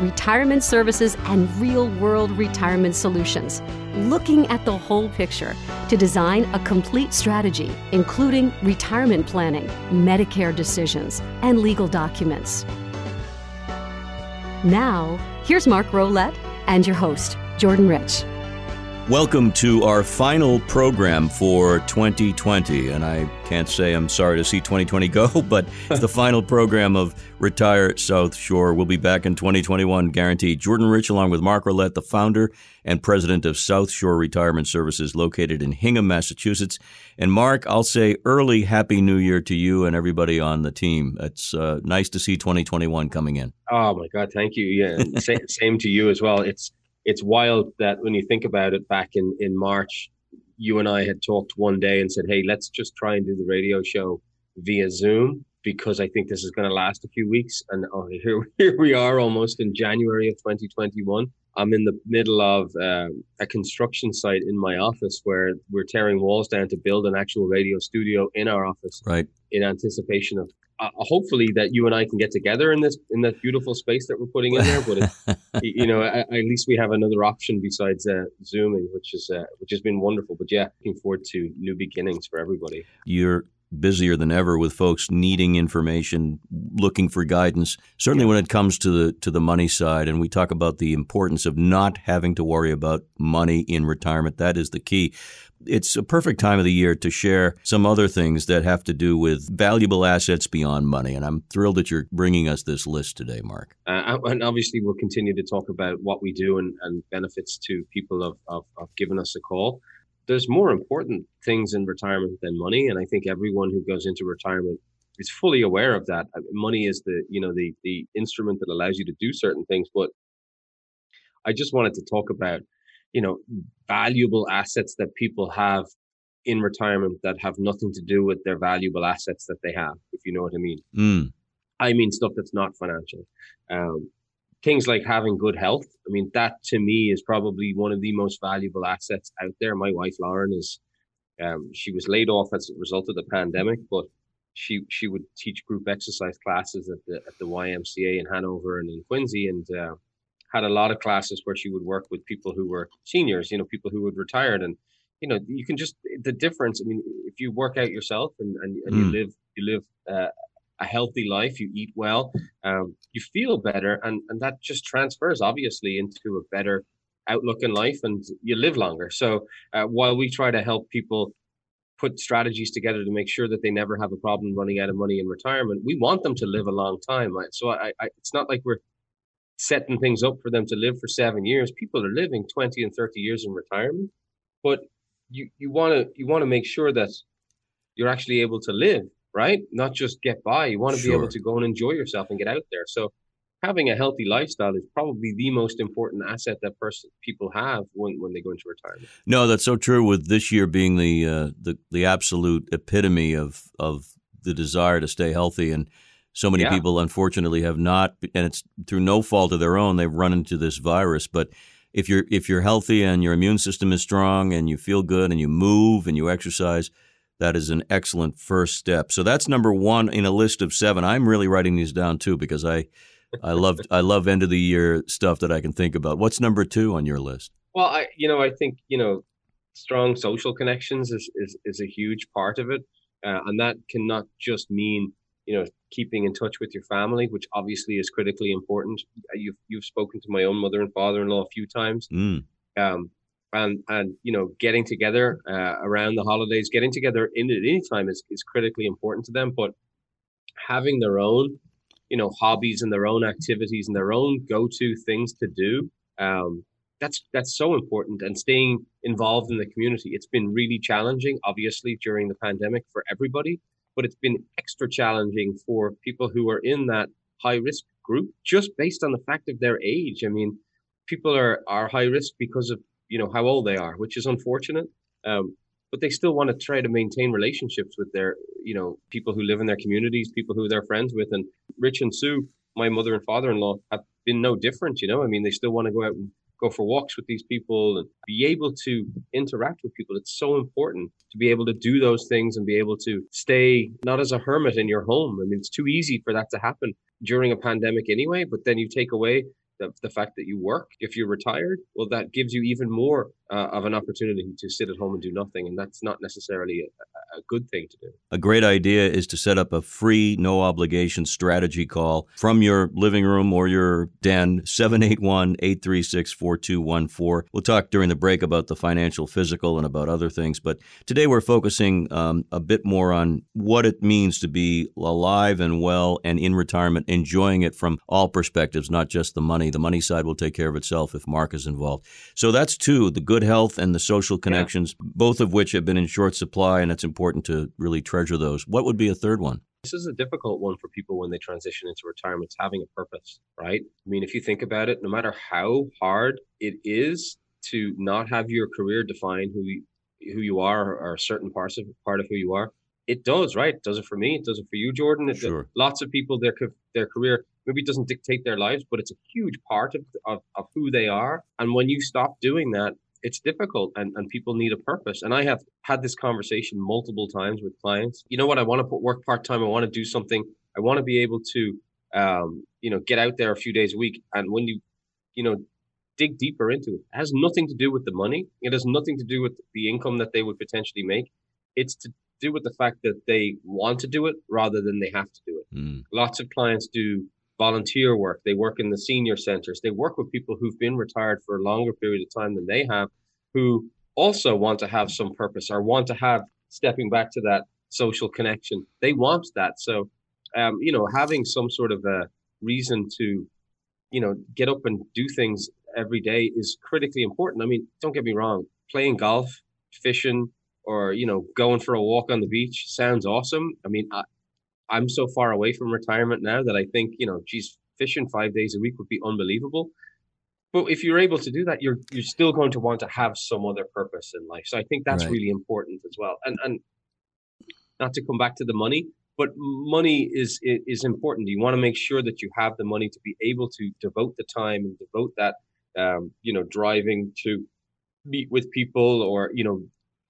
Retirement services and real world retirement solutions. Looking at the whole picture to design a complete strategy, including retirement planning, Medicare decisions, and legal documents. Now, here's Mark Rolette and your host, Jordan Rich. Welcome to our final program for 2020. And I can't say I'm sorry to see 2020 go, but it's the final program of Retire South Shore. We'll be back in 2021, guaranteed. Jordan Rich, along with Mark Rolette, the founder and president of South Shore Retirement Services, located in Hingham, Massachusetts. And Mark, I'll say early Happy New Year to you and everybody on the team. It's uh, nice to see 2021 coming in. Oh, my God. Thank you. Yeah. same, same to you as well. It's, it's wild that when you think about it back in, in March, you and I had talked one day and said, Hey, let's just try and do the radio show via Zoom because I think this is going to last a few weeks. And oh, here, here we are almost in January of 2021. I'm in the middle of uh, a construction site in my office where we're tearing walls down to build an actual radio studio in our office. Right. In anticipation of uh, hopefully that you and I can get together in this in that beautiful space that we're putting in there. But it, you know, at, at, least we have another option besides uh, zooming, which is uh, which has been wonderful. But yeah, looking forward to new beginnings for everybody. You're busier than ever with folks needing information, looking for guidance. Certainly when it comes to the to the money side, and we talk about the importance of not having to worry about money in retirement. That is the key it's a perfect time of the year to share some other things that have to do with valuable assets beyond money. And I'm thrilled that you're bringing us this list today, Mark. Uh, and obviously, we'll continue to talk about what we do and, and benefits to people of, of, of giving us a call. There's more important things in retirement than money. And I think everyone who goes into retirement is fully aware of that. Money is the, you know, the, the instrument that allows you to do certain things. But I just wanted to talk about you know valuable assets that people have in retirement that have nothing to do with their valuable assets that they have if you know what i mean mm. i mean stuff that's not financial um, things like having good health i mean that to me is probably one of the most valuable assets out there my wife lauren is um, she was laid off as a result of the pandemic but she she would teach group exercise classes at the at the ymca in hanover and in quincy and uh, had a lot of classes where she would work with people who were seniors, you know, people who had retired. And, you know, you can just, the difference, I mean, if you work out yourself and, and, and mm. you live, you live uh, a healthy life, you eat well, um, you feel better. And, and that just transfers obviously into a better outlook in life and you live longer. So uh, while we try to help people put strategies together to make sure that they never have a problem running out of money in retirement, we want them to live a long time. So I, I, it's not like we're setting things up for them to live for seven years. People are living 20 and 30 years in retirement, but you, you want to, you want to make sure that you're actually able to live, right? Not just get by. You want to sure. be able to go and enjoy yourself and get out there. So having a healthy lifestyle is probably the most important asset that person people have when, when they go into retirement. No, that's so true. With this year being the uh, the the absolute epitome of of the desire to stay healthy and so many yeah. people, unfortunately, have not, and it's through no fault of their own. They've run into this virus. But if you're if you're healthy and your immune system is strong and you feel good and you move and you exercise, that is an excellent first step. So that's number one in a list of seven. I'm really writing these down too because I I love I love end of the year stuff that I can think about. What's number two on your list? Well, I you know I think you know strong social connections is is, is a huge part of it, uh, and that cannot just mean you know keeping in touch with your family, which obviously is critically important. You've you've spoken to my own mother and father in law a few times, mm. um, and and you know getting together uh, around the holidays, getting together in at any time is is critically important to them. But having their own, you know, hobbies and their own activities and their own go to things to do. Um, that's that's so important and staying involved in the community it's been really challenging obviously during the pandemic for everybody but it's been extra challenging for people who are in that high risk group just based on the fact of their age. I mean, people are, are high risk because of, you know, how old they are, which is unfortunate. Um, but they still want to try to maintain relationships with their, you know, people who live in their communities, people who they're friends with. And Rich and Sue, my mother and father in law, have been no different. You know, I mean, they still want to go out and go for walks with these people and be able to interact with people. It's so important to be able to do those things and be able to stay not as a hermit in your home. I mean, it's too easy for that to happen during a pandemic anyway, but then you take away the, the fact that you work. If you're retired, well, that gives you even more uh, of an opportunity to sit at home and do nothing. And that's not necessarily a, a, good thing to do. A great idea is to set up a free, no obligation strategy call from your living room or your den, 781 836 4214. We'll talk during the break about the financial, physical, and about other things. But today we're focusing um, a bit more on what it means to be alive and well and in retirement, enjoying it from all perspectives, not just the money. The money side will take care of itself if Mark is involved. So that's two the good health and the social connections, yeah. both of which have been in short supply, and it's important to really treasure those. What would be a third one? This is a difficult one for people when they transition into retirement, it's having a purpose, right? I mean, if you think about it, no matter how hard it is to not have your career define who you, who you are or a certain parts of part of who you are, it does, right? It does it for me. It does it for you, Jordan. It, sure. Lots of people, their their career maybe doesn't dictate their lives, but it's a huge part of, of, of who they are. And when you stop doing that, it's difficult and, and people need a purpose. And I have had this conversation multiple times with clients. You know what? I want to put work part time. I want to do something. I want to be able to, um, you know, get out there a few days a week. And when you, you know, dig deeper into it, it has nothing to do with the money. It has nothing to do with the income that they would potentially make. It's to do with the fact that they want to do it rather than they have to do it. Mm. Lots of clients do volunteer work. They work in the senior centers. They work with people who've been retired for a longer period of time than they have, who also want to have some purpose or want to have stepping back to that social connection. They want that. So, um, you know, having some sort of a reason to, you know, get up and do things every day is critically important. I mean, don't get me wrong, playing golf, fishing, or you know, going for a walk on the beach sounds awesome. I mean, I, I'm so far away from retirement now that I think, you know, geez, fishing five days a week would be unbelievable. But if you're able to do that, you're you're still going to want to have some other purpose in life. So I think that's right. really important as well. And and not to come back to the money, but money is is important. You want to make sure that you have the money to be able to devote the time and devote that, um, you know, driving to meet with people or you know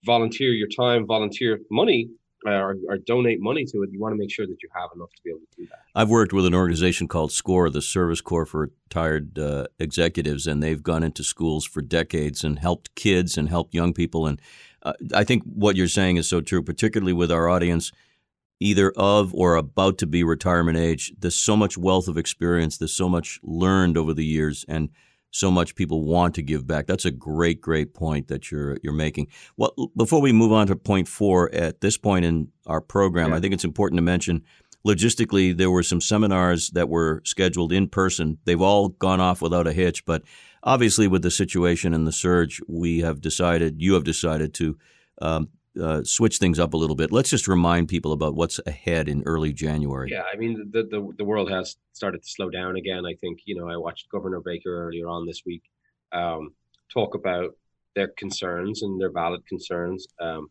volunteer your time, volunteer money or, or, donate money to it, you want to make sure that you have enough to be able to do that. I've worked with an organization called SCORE, the Service Corps for Retired uh, Executives, and they've gone into schools for decades and helped kids and helped young people. And uh, I think what you're saying is so true, particularly with our audience either of or about to be retirement age. There's so much wealth of experience. There's so much learned over the years, and – so much people want to give back. That's a great, great point that you're you're making. Well, before we move on to point four, at this point in our program, yeah. I think it's important to mention logistically there were some seminars that were scheduled in person. They've all gone off without a hitch, but obviously with the situation and the surge, we have decided, you have decided to um, uh, switch things up a little bit. Let's just remind people about what's ahead in early January. Yeah, I mean the, the the world has started to slow down again. I think you know I watched Governor Baker earlier on this week um, talk about their concerns and their valid concerns. Um,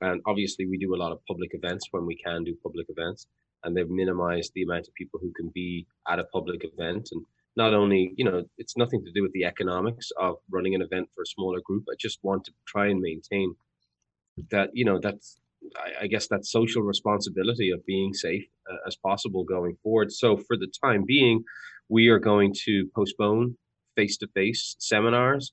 and obviously, we do a lot of public events when we can do public events, and they've minimized the amount of people who can be at a public event. And not only, you know, it's nothing to do with the economics of running an event for a smaller group. I just want to try and maintain that you know that's I, I guess that social responsibility of being safe uh, as possible going forward. So for the time being, we are going to postpone face-to-face seminars,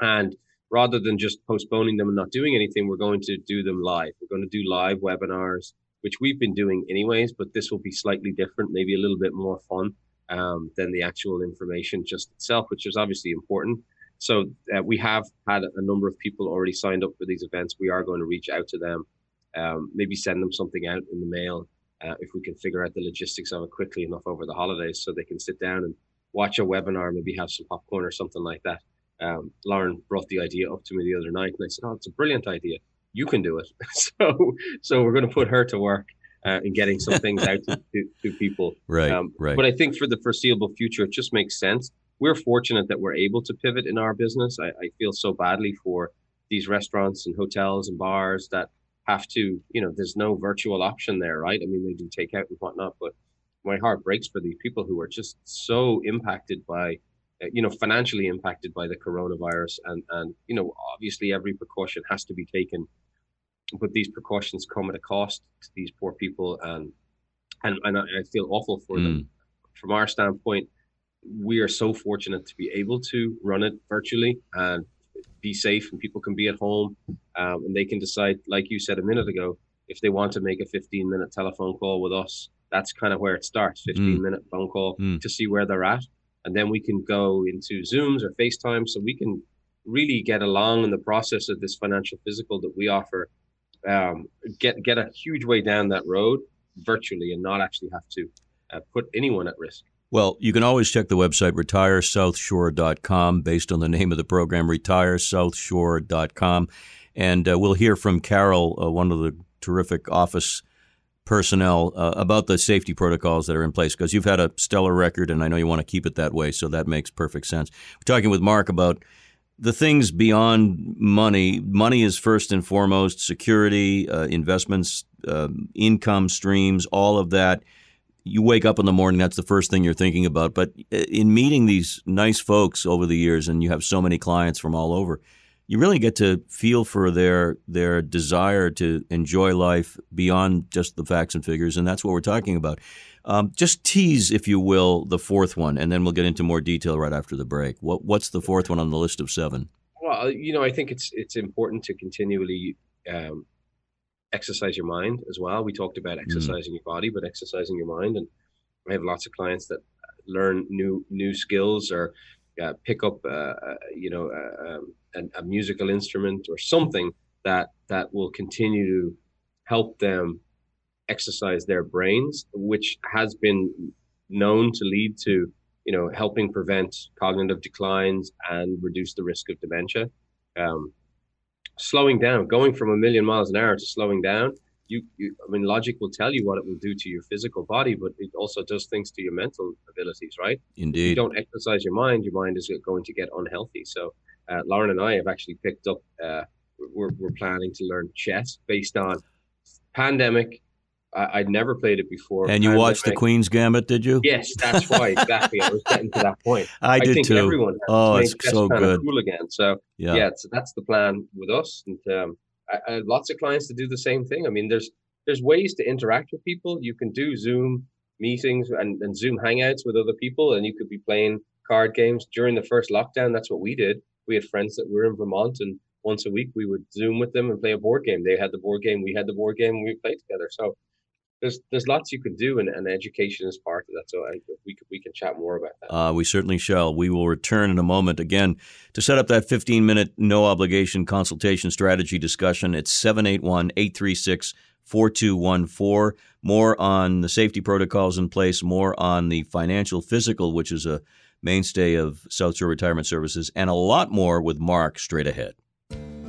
and rather than just postponing them and not doing anything, we're going to do them live. We're going to do live webinars, which we've been doing anyways, but this will be slightly different, maybe a little bit more fun um, than the actual information just itself, which is obviously important. So uh, we have had a number of people already signed up for these events. We are going to reach out to them, um, maybe send them something out in the mail uh, if we can figure out the logistics of it quickly enough over the holidays, so they can sit down and watch a webinar, maybe have some popcorn or something like that. Um, Lauren brought the idea up to me the other night, and I said, "Oh, it's a brilliant idea. You can do it." so, so we're going to put her to work. Uh, in getting some things out to, to, to people. Right, um, right. But I think for the foreseeable future, it just makes sense we're fortunate that we're able to pivot in our business. I, I feel so badly for these restaurants and hotels and bars that have to, you know, there's no virtual option there, right? I mean, they do takeout and whatnot, but my heart breaks for these people who are just so impacted by, uh, you know, financially impacted by the coronavirus, and and you know, obviously every precaution has to be taken, but these precautions come at a cost to these poor people, and and and I feel awful for mm. them. From our standpoint, we are so fortunate to be able to run it virtually and be safe and people can be at home um, and they can decide like you said a minute ago if they want to make a 15 minute telephone call with us that's kind of where it starts 15 mm. minute phone call mm. to see where they're at and then we can go into zooms or facetime so we can really get along in the process of this financial physical that we offer um, get get a huge way down that road virtually and not actually have to uh, put anyone at risk well, you can always check the website retiresouthshore.com based on the name of the program, retiresouthshore.com. And uh, we'll hear from Carol, uh, one of the terrific office personnel, uh, about the safety protocols that are in place because you've had a stellar record and I know you want to keep it that way. So that makes perfect sense. We're talking with Mark about the things beyond money. Money is first and foremost security, uh, investments, um, income streams, all of that you wake up in the morning, that's the first thing you're thinking about. But in meeting these nice folks over the years, and you have so many clients from all over, you really get to feel for their their desire to enjoy life beyond just the facts and figures, and that's what we're talking about. Um, just tease, if you will, the fourth one, and then we'll get into more detail right after the break. What what's the fourth one on the list of seven? Well, you know, I think it's it's important to continually um, exercise your mind as well. We talked about mm. exercising mm. your body, but exercising your mind. And I have lots of clients that learn new new skills or uh, pick up, uh, uh, you know, uh, um, a, a, musical instrument or something that that will continue to help them exercise their brains, which has been known to lead to, you know, helping prevent cognitive declines and reduce the risk of dementia. Um, slowing down, going from a million miles an hour to slowing down, you, you, I mean, logic will tell you what it will do to your physical body, but it also does things to your mental abilities, right? Indeed. If you don't exercise your mind, your mind is going to get unhealthy. So, uh, Lauren and I have actually picked up, uh, we're, we're planning to learn chess based on pandemic I, would never played it before. And you watched the Queen's Gambit, did you? Yes, that's why exactly. I was getting to that point. I, I did think too. Everyone oh, it's so good. Cool again. So yeah, yeah so that's the plan with us, and um, I, I lots of clients to do the same thing. I mean, there's there's ways to interact with people. You can do Zoom meetings and, and Zoom hangouts with other people, and you could be playing card games during the first lockdown. That's what we did. We had friends that were in Vermont, and once a week we would Zoom with them and play a board game. They had the board game, we had the board game, and we played together. So there's there's lots you can do, and, and education is part of that. So I, we can, we can chat more about that. Uh, we certainly shall. We will return in a moment again to set up that 15 minute no obligation consultation strategy discussion. It's 781 836 4214. More on the safety protocols in place, more on the financial physical, which is a mainstay of South Shore Retirement Services, and a lot more with Mark straight ahead.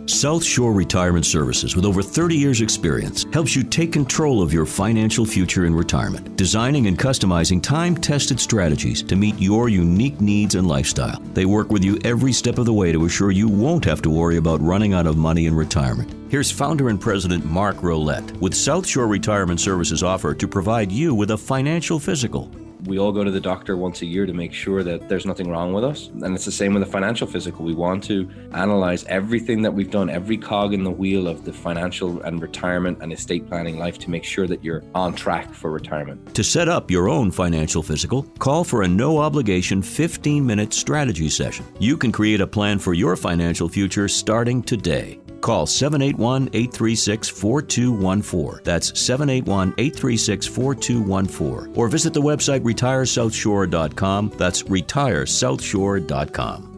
South Shore Retirement Services, with over 30 years' experience, helps you take control of your financial future in retirement, designing and customizing time tested strategies to meet your unique needs and lifestyle. They work with you every step of the way to assure you won't have to worry about running out of money in retirement. Here's founder and president Mark Rolette with South Shore Retirement Services offer to provide you with a financial physical we all go to the doctor once a year to make sure that there's nothing wrong with us. And it's the same with the financial physical. We want to analyze everything that we've done, every cog in the wheel of the financial and retirement and estate planning life to make sure that you're on track for retirement. To set up your own financial physical, call for a no obligation 15 minute strategy session. You can create a plan for your financial future starting today. Call 781 836 4214. That's 781 836 4214. Or visit the website retiresouthshore.com. That's retiresouthshore.com.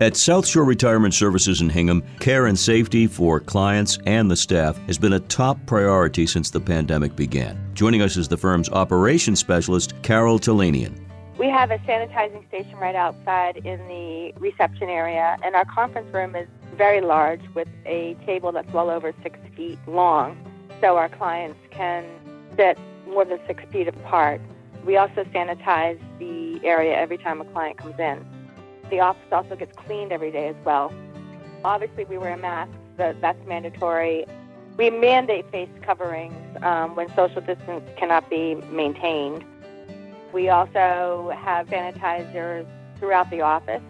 At South Shore Retirement Services in Hingham, care and safety for clients and the staff has been a top priority since the pandemic began. Joining us is the firm's operations specialist, Carol Talanian. We have a sanitizing station right outside in the reception area, and our conference room is very large with a table that's well over six feet long, so our clients can sit more than six feet apart. We also sanitize the area every time a client comes in. The office also gets cleaned every day as well. Obviously, we wear masks, that, that's mandatory. We mandate face coverings um, when social distance cannot be maintained. We also have sanitizers throughout the office,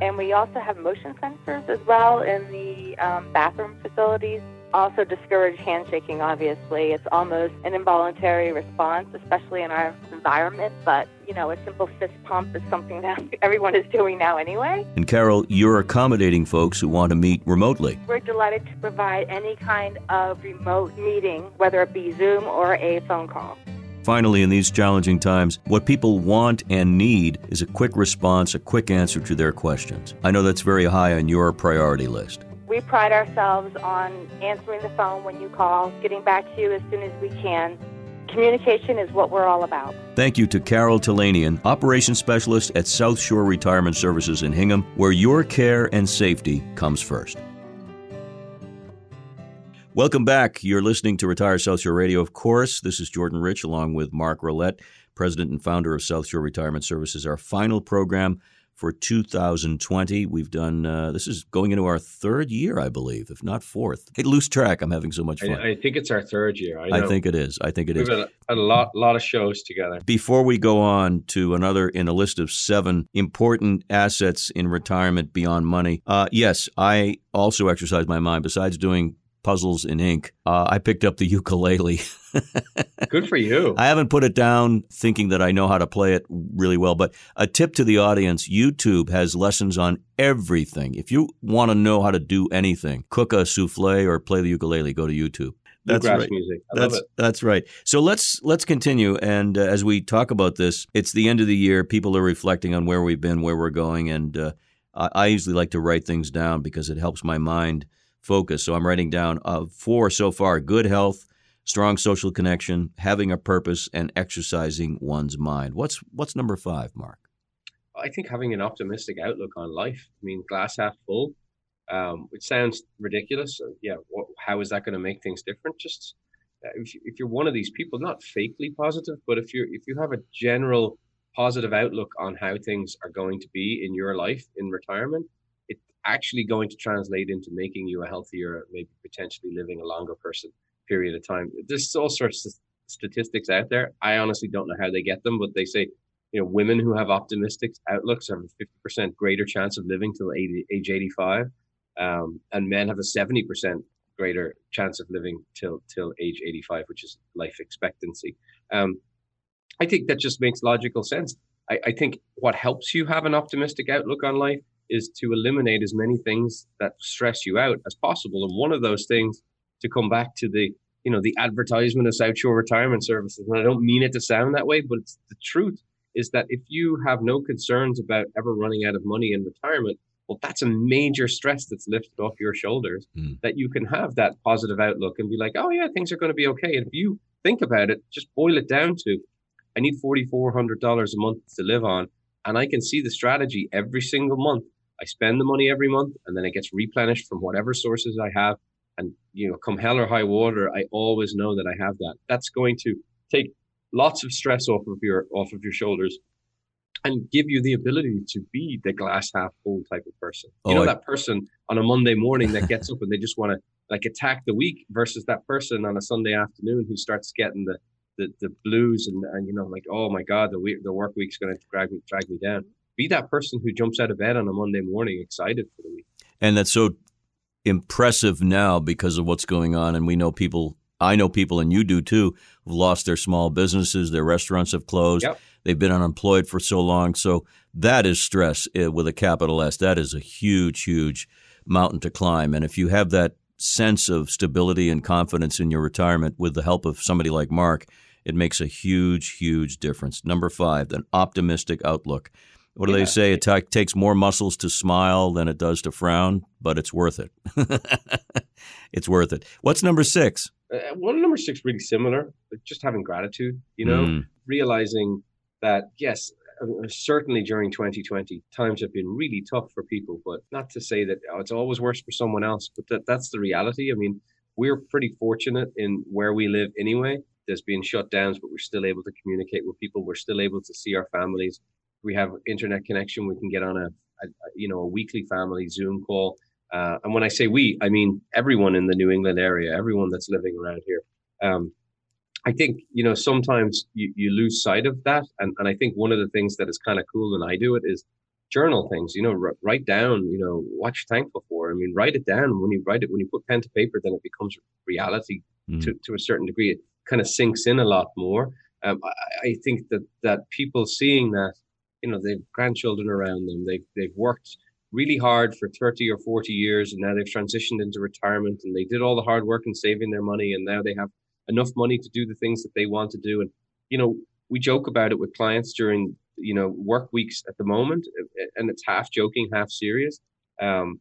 and we also have motion sensors as well in the um, bathroom facilities also discourage handshaking, obviously. It's almost an involuntary response, especially in our environment. But, you know, a simple fist pump is something that everyone is doing now anyway. And Carol, you're accommodating folks who want to meet remotely. We're delighted to provide any kind of remote meeting, whether it be Zoom or a phone call. Finally, in these challenging times, what people want and need is a quick response, a quick answer to their questions. I know that's very high on your priority list. We pride ourselves on answering the phone when you call, getting back to you as soon as we can. Communication is what we're all about. Thank you to Carol Talanian, Operations Specialist at South Shore Retirement Services in Hingham, where your care and safety comes first. Welcome back. You're listening to Retire South Shore Radio, of course. This is Jordan Rich along with Mark Rolette, President and founder of South Shore Retirement Services. Our final program for 2020. We've done, uh, this is going into our third year, I believe, if not fourth. Hey, lose track. I'm having so much fun. I, I think it's our third year. I, I, think it is. I think it We've is. Had a, a lot, lot of shows together. Before we go on to another in a list of seven important assets in retirement beyond money, uh, yes, I also exercise my mind. Besides doing puzzles in ink, uh, I picked up the ukulele. Good for you. I haven't put it down thinking that I know how to play it really well, but a tip to the audience YouTube has lessons on everything. If you want to know how to do anything, cook a souffle or play the ukulele, go to YouTube. That's right. Music. I that's, That's right. So let's let's continue. And uh, as we talk about this, it's the end of the year. People are reflecting on where we've been, where we're going, and uh, I, I usually like to write things down because it helps my mind focus. So I'm writing down uh, four so far: good health, strong social connection, having a purpose, and exercising one's mind. What's what's number five, Mark? I think having an optimistic outlook on life. I mean, glass half full. Um, it sounds ridiculous. Yeah, what, how is that going to make things different? Just uh, if, if you're one of these people, not fakely positive, but if you if you have a general positive outlook on how things are going to be in your life in retirement, it's actually going to translate into making you a healthier, maybe potentially living a longer person period of time. There's all sorts of statistics out there. I honestly don't know how they get them, but they say, you know, women who have optimistic outlooks have a 50% greater chance of living till age 85, um, and men have a 70% greater chance of living till till age 85, which is life expectancy. Um, I think that just makes logical sense. I, I think what helps you have an optimistic outlook on life is to eliminate as many things that stress you out as possible. And one of those things to come back to the you know the advertisement of South Shore Retirement Services. And I don't mean it to sound that way, but it's the truth is that if you have no concerns about ever running out of money in retirement, well, that's a major stress that's lifted off your shoulders. Mm. That you can have that positive outlook and be like, oh yeah, things are going to be okay. And if you think about it, just boil it down to, I need forty four hundred dollars a month to live on, and I can see the strategy every single month. I spend the money every month, and then it gets replenished from whatever sources I have. And you know come hell or high water i always know that i have that. That's going to take lots of stress off of your off of your shoulders and give you the ability to be the glass half full type of person. You oh, know I... that person on a monday morning that gets up and they just want to like attack the week versus that person on a sunday afternoon who starts getting the the, the blues and, and you know like oh my god the week the work week's going to drag me drag me down be that person who jumps out of bed on a monday morning excited for the week and that's so impressive now because of what's going on. And we know people, I know people, and you do too, who've lost their small businesses, their restaurants have closed. Yep. They've been unemployed for so long. So that is stress eh, with a capital S. That is a huge, huge mountain to climb. And if you have that sense of stability and confidence in your retirement with the help of somebody like Mark, it makes a huge, huge difference. Number five, an optimistic outlook. What do yeah. they say? It t- takes more muscles to smile than it does to frown, but it's worth it. it's worth it. What's number six? Uh, one number six really similar, just having gratitude. You know, mm. realizing that yes, uh, certainly during 2020 times have been really tough for people, but not to say that oh, it's always worse for someone else, but that that's the reality. I mean, we're pretty fortunate in where we live anyway. There's been shutdowns, but we're still able to communicate with people. We're still able to see our families we have internet connection. We can get on a, a, you know a weekly family Zoom call. Uh, and when I say we, I mean everyone in the New England area, everyone that's living around here. Um, I think you know sometimes you, you lose sight of that, and, and I think one of the things that is kind of cool when I do it is journal things. You know, r- write down. You know, what you're thankful for. I mean, write it down. When you write it, when you put pen to paper, then it becomes reality mm. to to a certain degree. It kind of sinks in a lot more. Um, I, I think that that people seeing that, you know, they've grandchildren around them. They've they've worked really hard for 30 or 40 years and now they've transitioned into retirement and they did all the hard work and saving their money and now they have enough money to do the things that they want to do. And, you know, we joke about it with clients during, you know, work weeks at the moment, and it's half joking, half serious. Um,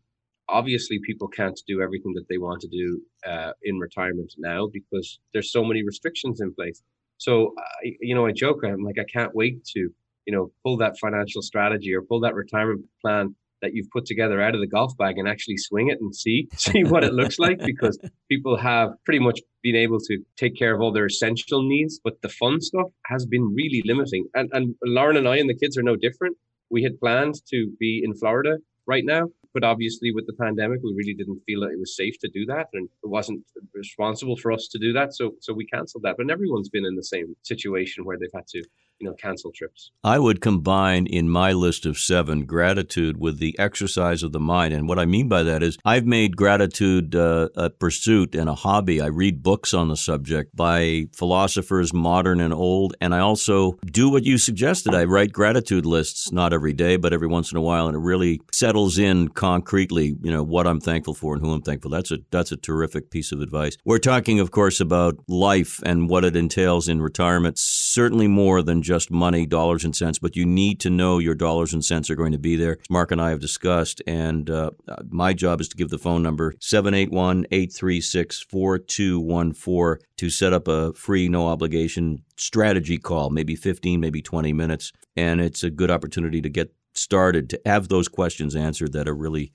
obviously, people can't do everything that they want to do uh, in retirement now because there's so many restrictions in place. So, uh, you know, I joke, I'm like, I can't wait to, you know, pull that financial strategy or pull that retirement plan that you've put together out of the golf bag and actually swing it and see see what it looks like because people have pretty much been able to take care of all their essential needs but the fun stuff has been really limiting. And and Lauren and I and the kids are no different. We had planned to be in Florida right now but obviously with the pandemic we really didn't feel that it was safe to do that and it wasn't responsible for us to do that. So so we canceled that but everyone's been in the same situation where they've had to you know cancel trips. I would combine in my list of seven gratitude with the exercise of the mind, and what I mean by that is I've made gratitude uh, a pursuit and a hobby. I read books on the subject by philosophers, modern and old, and I also do what you suggested. I write gratitude lists, not every day, but every once in a while, and it really settles in concretely. You know what I'm thankful for and who I'm thankful. That's a that's a terrific piece of advice. We're talking, of course, about life and what it entails in retirement. Certainly more than just money, dollars and cents, but you need to know your dollars and cents are going to be there. Mark and I have discussed, and uh, my job is to give the phone number 781 836 4214 to set up a free, no obligation strategy call, maybe 15, maybe 20 minutes. And it's a good opportunity to get started, to have those questions answered that are really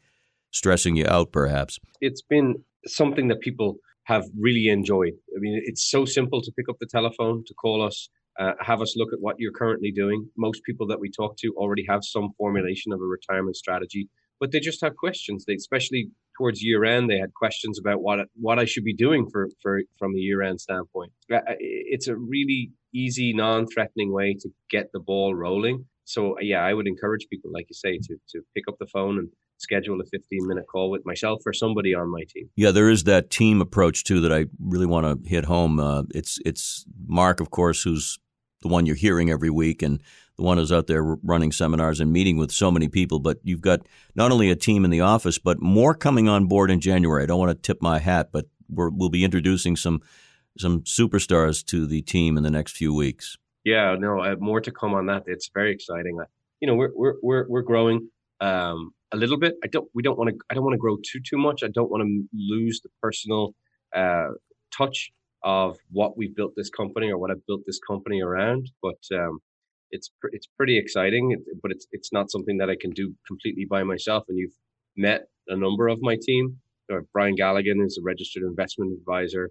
stressing you out, perhaps. It's been something that people have really enjoyed. I mean, it's so simple to pick up the telephone, to call us, uh, have us look at what you're currently doing. Most people that we talk to already have some formulation of a retirement strategy, but they just have questions. They, especially towards year end, they had questions about what what I should be doing for for from a year end standpoint. Uh, uh, it's a really easy, non-threatening way to get the ball rolling. So yeah, I would encourage people, like you say, to to pick up the phone and schedule a 15 minute call with myself or somebody on my team. Yeah, there is that team approach too that I really want to hit home. Uh, it's it's Mark, of course, who's the one you're hearing every week and the one who's out there running seminars and meeting with so many people. But you've got not only a team in the office, but more coming on board in January. I don't want to tip my hat, but we will be introducing some some superstars to the team in the next few weeks. Yeah, no, I have more to come on that. It's very exciting. You know, we're we're we're, we're growing um, a little bit. I don't we don't want to I don't want to grow too too much. I don't want to lose the personal uh, touch of what we've built this company or what I've built this company around. But um, it's pr- it's pretty exciting, but it's it's not something that I can do completely by myself. And you've met a number of my team. Uh, Brian Galligan is a registered investment advisor.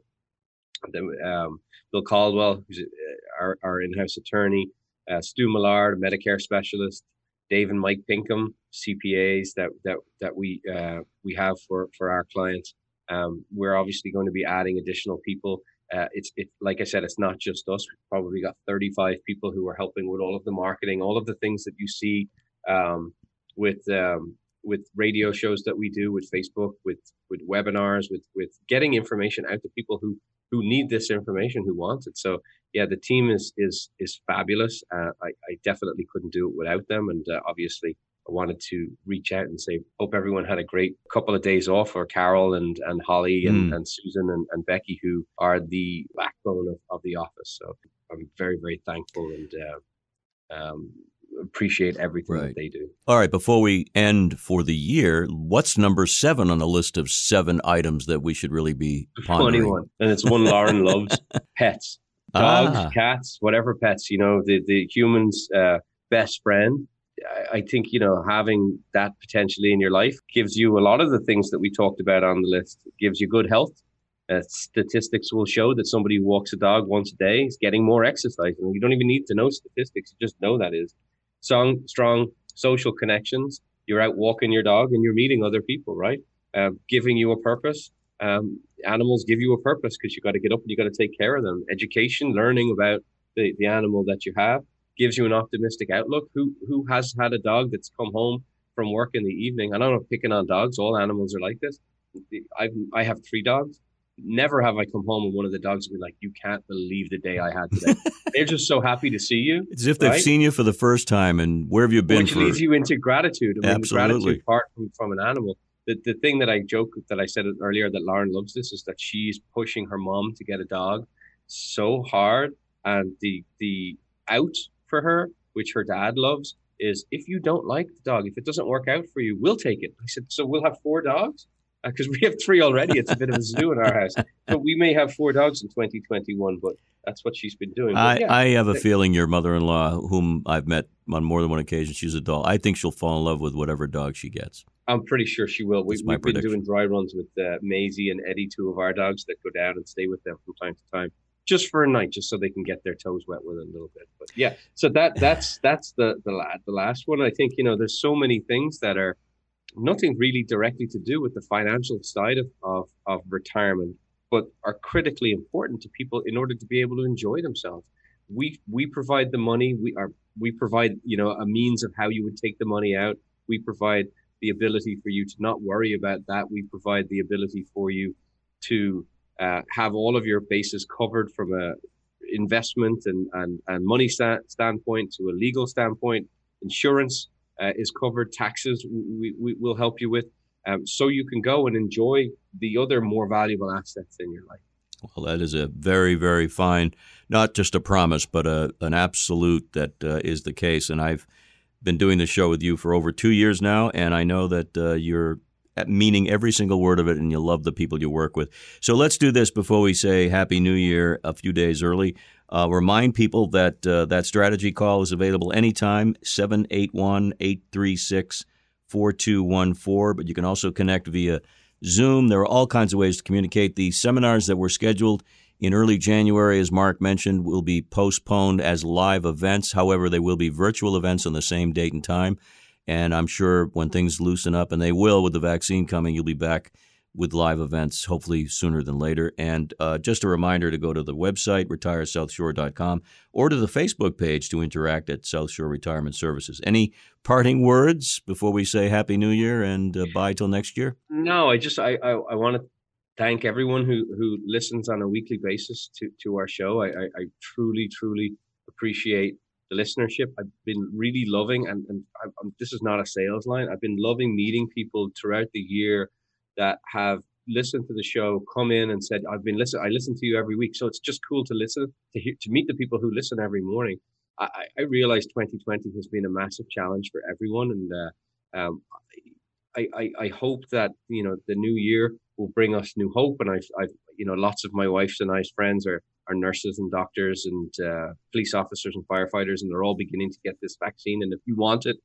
Then um, Bill Caldwell, who's uh, our, our in-house attorney, uh, Stu Millard, a Medicare specialist, Dave and Mike Pinkham, CPAs that that that we uh, we have for for our clients. Um, we're obviously going to be adding additional people uh, it's it like I said, it's not just us. We've probably got 35 people who are helping with all of the marketing, all of the things that you see um, with um, with radio shows that we do, with Facebook, with with webinars, with with getting information out to people who who need this information, who want it. So yeah, the team is is is fabulous. Uh, I I definitely couldn't do it without them, and uh, obviously I wanted to reach out and say, hope everyone had a great couple of days off for Carol and, and Holly and, mm. and Susan and, and Becky, who are the backbone of, of the office. So I'm very, very thankful and uh, um, appreciate everything right. that they do. All right. Before we end for the year, what's number seven on the list of seven items that we should really be pondering? Funny one. And it's one Lauren loves pets, dogs, ah. cats, whatever pets, you know, the, the human's uh, best friend I think you know having that potentially in your life gives you a lot of the things that we talked about on the list. It gives you good health. Uh, statistics will show that somebody who walks a dog once a day is getting more exercise, and you don't even need to know statistics. You just know that is strong, strong social connections. You're out walking your dog, and you're meeting other people, right? uh, giving you a purpose. Um, animals give you a purpose because you got to get up and you got to take care of them. Education, learning about the, the animal that you have gives you an optimistic outlook. Who who has had a dog that's come home from work in the evening? And I'm not know, picking on dogs. All animals are like this. I I have three dogs. Never have I come home and one of the dogs will be like, "You can't believe the day I had today." They're just so happy to see you. It's as if they've right? seen you for the first time, and where have you been? Which for... leads you into gratitude. I mean, Absolutely. gratitude part from, from an animal. The, the thing that I joke that I said earlier that Lauren loves this is that she's pushing her mom to get a dog so hard, and the the out for her, which her dad loves, is if you don't like the dog, if it doesn't work out for you, we'll take it. I said, so we'll have four dogs because uh, we have three already. It's a bit of a zoo in our house, but we may have four dogs in 2021. But that's what she's been doing. I, yeah, I have a feeling your mother-in-law, whom I've met on more than one occasion, she's a doll. I think she'll fall in love with whatever dog she gets. I'm pretty sure she will. We, have been doing dry runs with uh, Maisie and Eddie, two of our dogs that go down and stay with them from time to time, just for a night, just so they can get their toes wet with it a little bit. But yeah, so that that's that's the the, last the last one. I think you know there's so many things that are nothing really directly to do with the financial side of, of, of retirement, but are critically important to people in order to be able to enjoy themselves. We we provide the money. We are we provide you know a means of how you would take the money out. We provide the ability for you to not worry about that. We provide the ability for you to uh, have all of your bases covered from a investment and and, and money sta- standpoint to a legal standpoint, insurance uh, is covered, taxes we, we will help you with, um, so you can go and enjoy the other more valuable assets in your life. Well, that is a very, very fine, not just a promise, but a, an absolute that uh, is the case. And I've been doing this show with you for over two years now, and I know that uh, you're meaning every single word of it, and you love the people you work with. So let's do this before we say Happy New Year a few days early. Uh, remind people that uh, that strategy call is available anytime, 781 836 4214. But you can also connect via Zoom. There are all kinds of ways to communicate. The seminars that were scheduled in early January, as Mark mentioned, will be postponed as live events. However, they will be virtual events on the same date and time. And I'm sure when things loosen up, and they will with the vaccine coming, you'll be back with live events, hopefully sooner than later. And uh, just a reminder to go to the website, retiresouthshore.com, or to the Facebook page to interact at South Shore Retirement Services. Any parting words before we say Happy New Year and uh, bye till next year? No, I just I, I, I want to thank everyone who who listens on a weekly basis to to our show. I, I, I truly truly appreciate the listenership. I've been really loving, and and I'm, this is not a sales line. I've been loving meeting people throughout the year that have listened to the show, come in and said, "I've been listening. I listen to you every week." So it's just cool to listen to hear, to meet the people who listen every morning. I, I realize 2020 has been a massive challenge for everyone, and uh, um, I, I, I hope that you know the new year will bring us new hope. And I've, I've you know lots of my wife's and I's friends are are nurses and doctors and uh, police officers and firefighters, and they're all beginning to get this vaccine. And if you want it,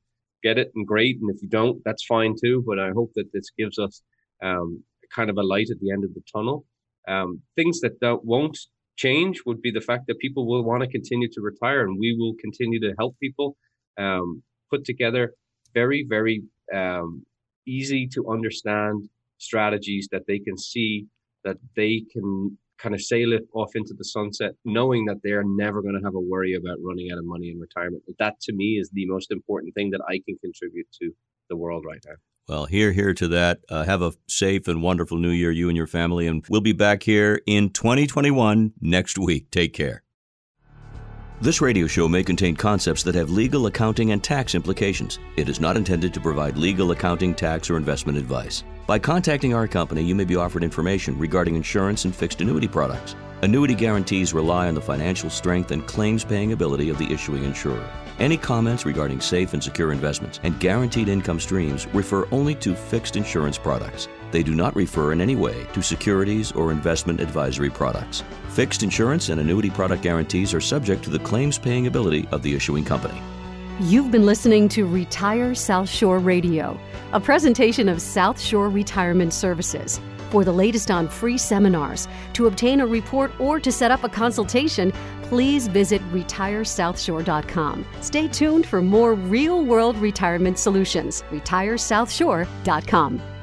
get it, and great. And if you don't, that's fine too. But I hope that this gives us um, kind of a light at the end of the tunnel. Um, things that, that won't change would be the fact that people will want to continue to retire and we will continue to help people um, put together very, very um, easy to understand strategies that they can see that they can kind of sail it off into the sunset, knowing that they're never going to have a worry about running out of money in retirement. That to me is the most important thing that I can contribute to the world right now. Well, here, here to that. Uh, have a safe and wonderful new year, you and your family. And we'll be back here in 2021 next week. Take care. This radio show may contain concepts that have legal, accounting, and tax implications. It is not intended to provide legal, accounting, tax, or investment advice. By contacting our company, you may be offered information regarding insurance and fixed annuity products. Annuity guarantees rely on the financial strength and claims paying ability of the issuing insurer. Any comments regarding safe and secure investments and guaranteed income streams refer only to fixed insurance products. They do not refer in any way to securities or investment advisory products. Fixed insurance and annuity product guarantees are subject to the claims paying ability of the issuing company. You've been listening to Retire South Shore Radio, a presentation of South Shore Retirement Services. For the latest on free seminars, to obtain a report, or to set up a consultation, please visit retiresouthshore.com. Stay tuned for more real world retirement solutions. RetireSouthShore.com.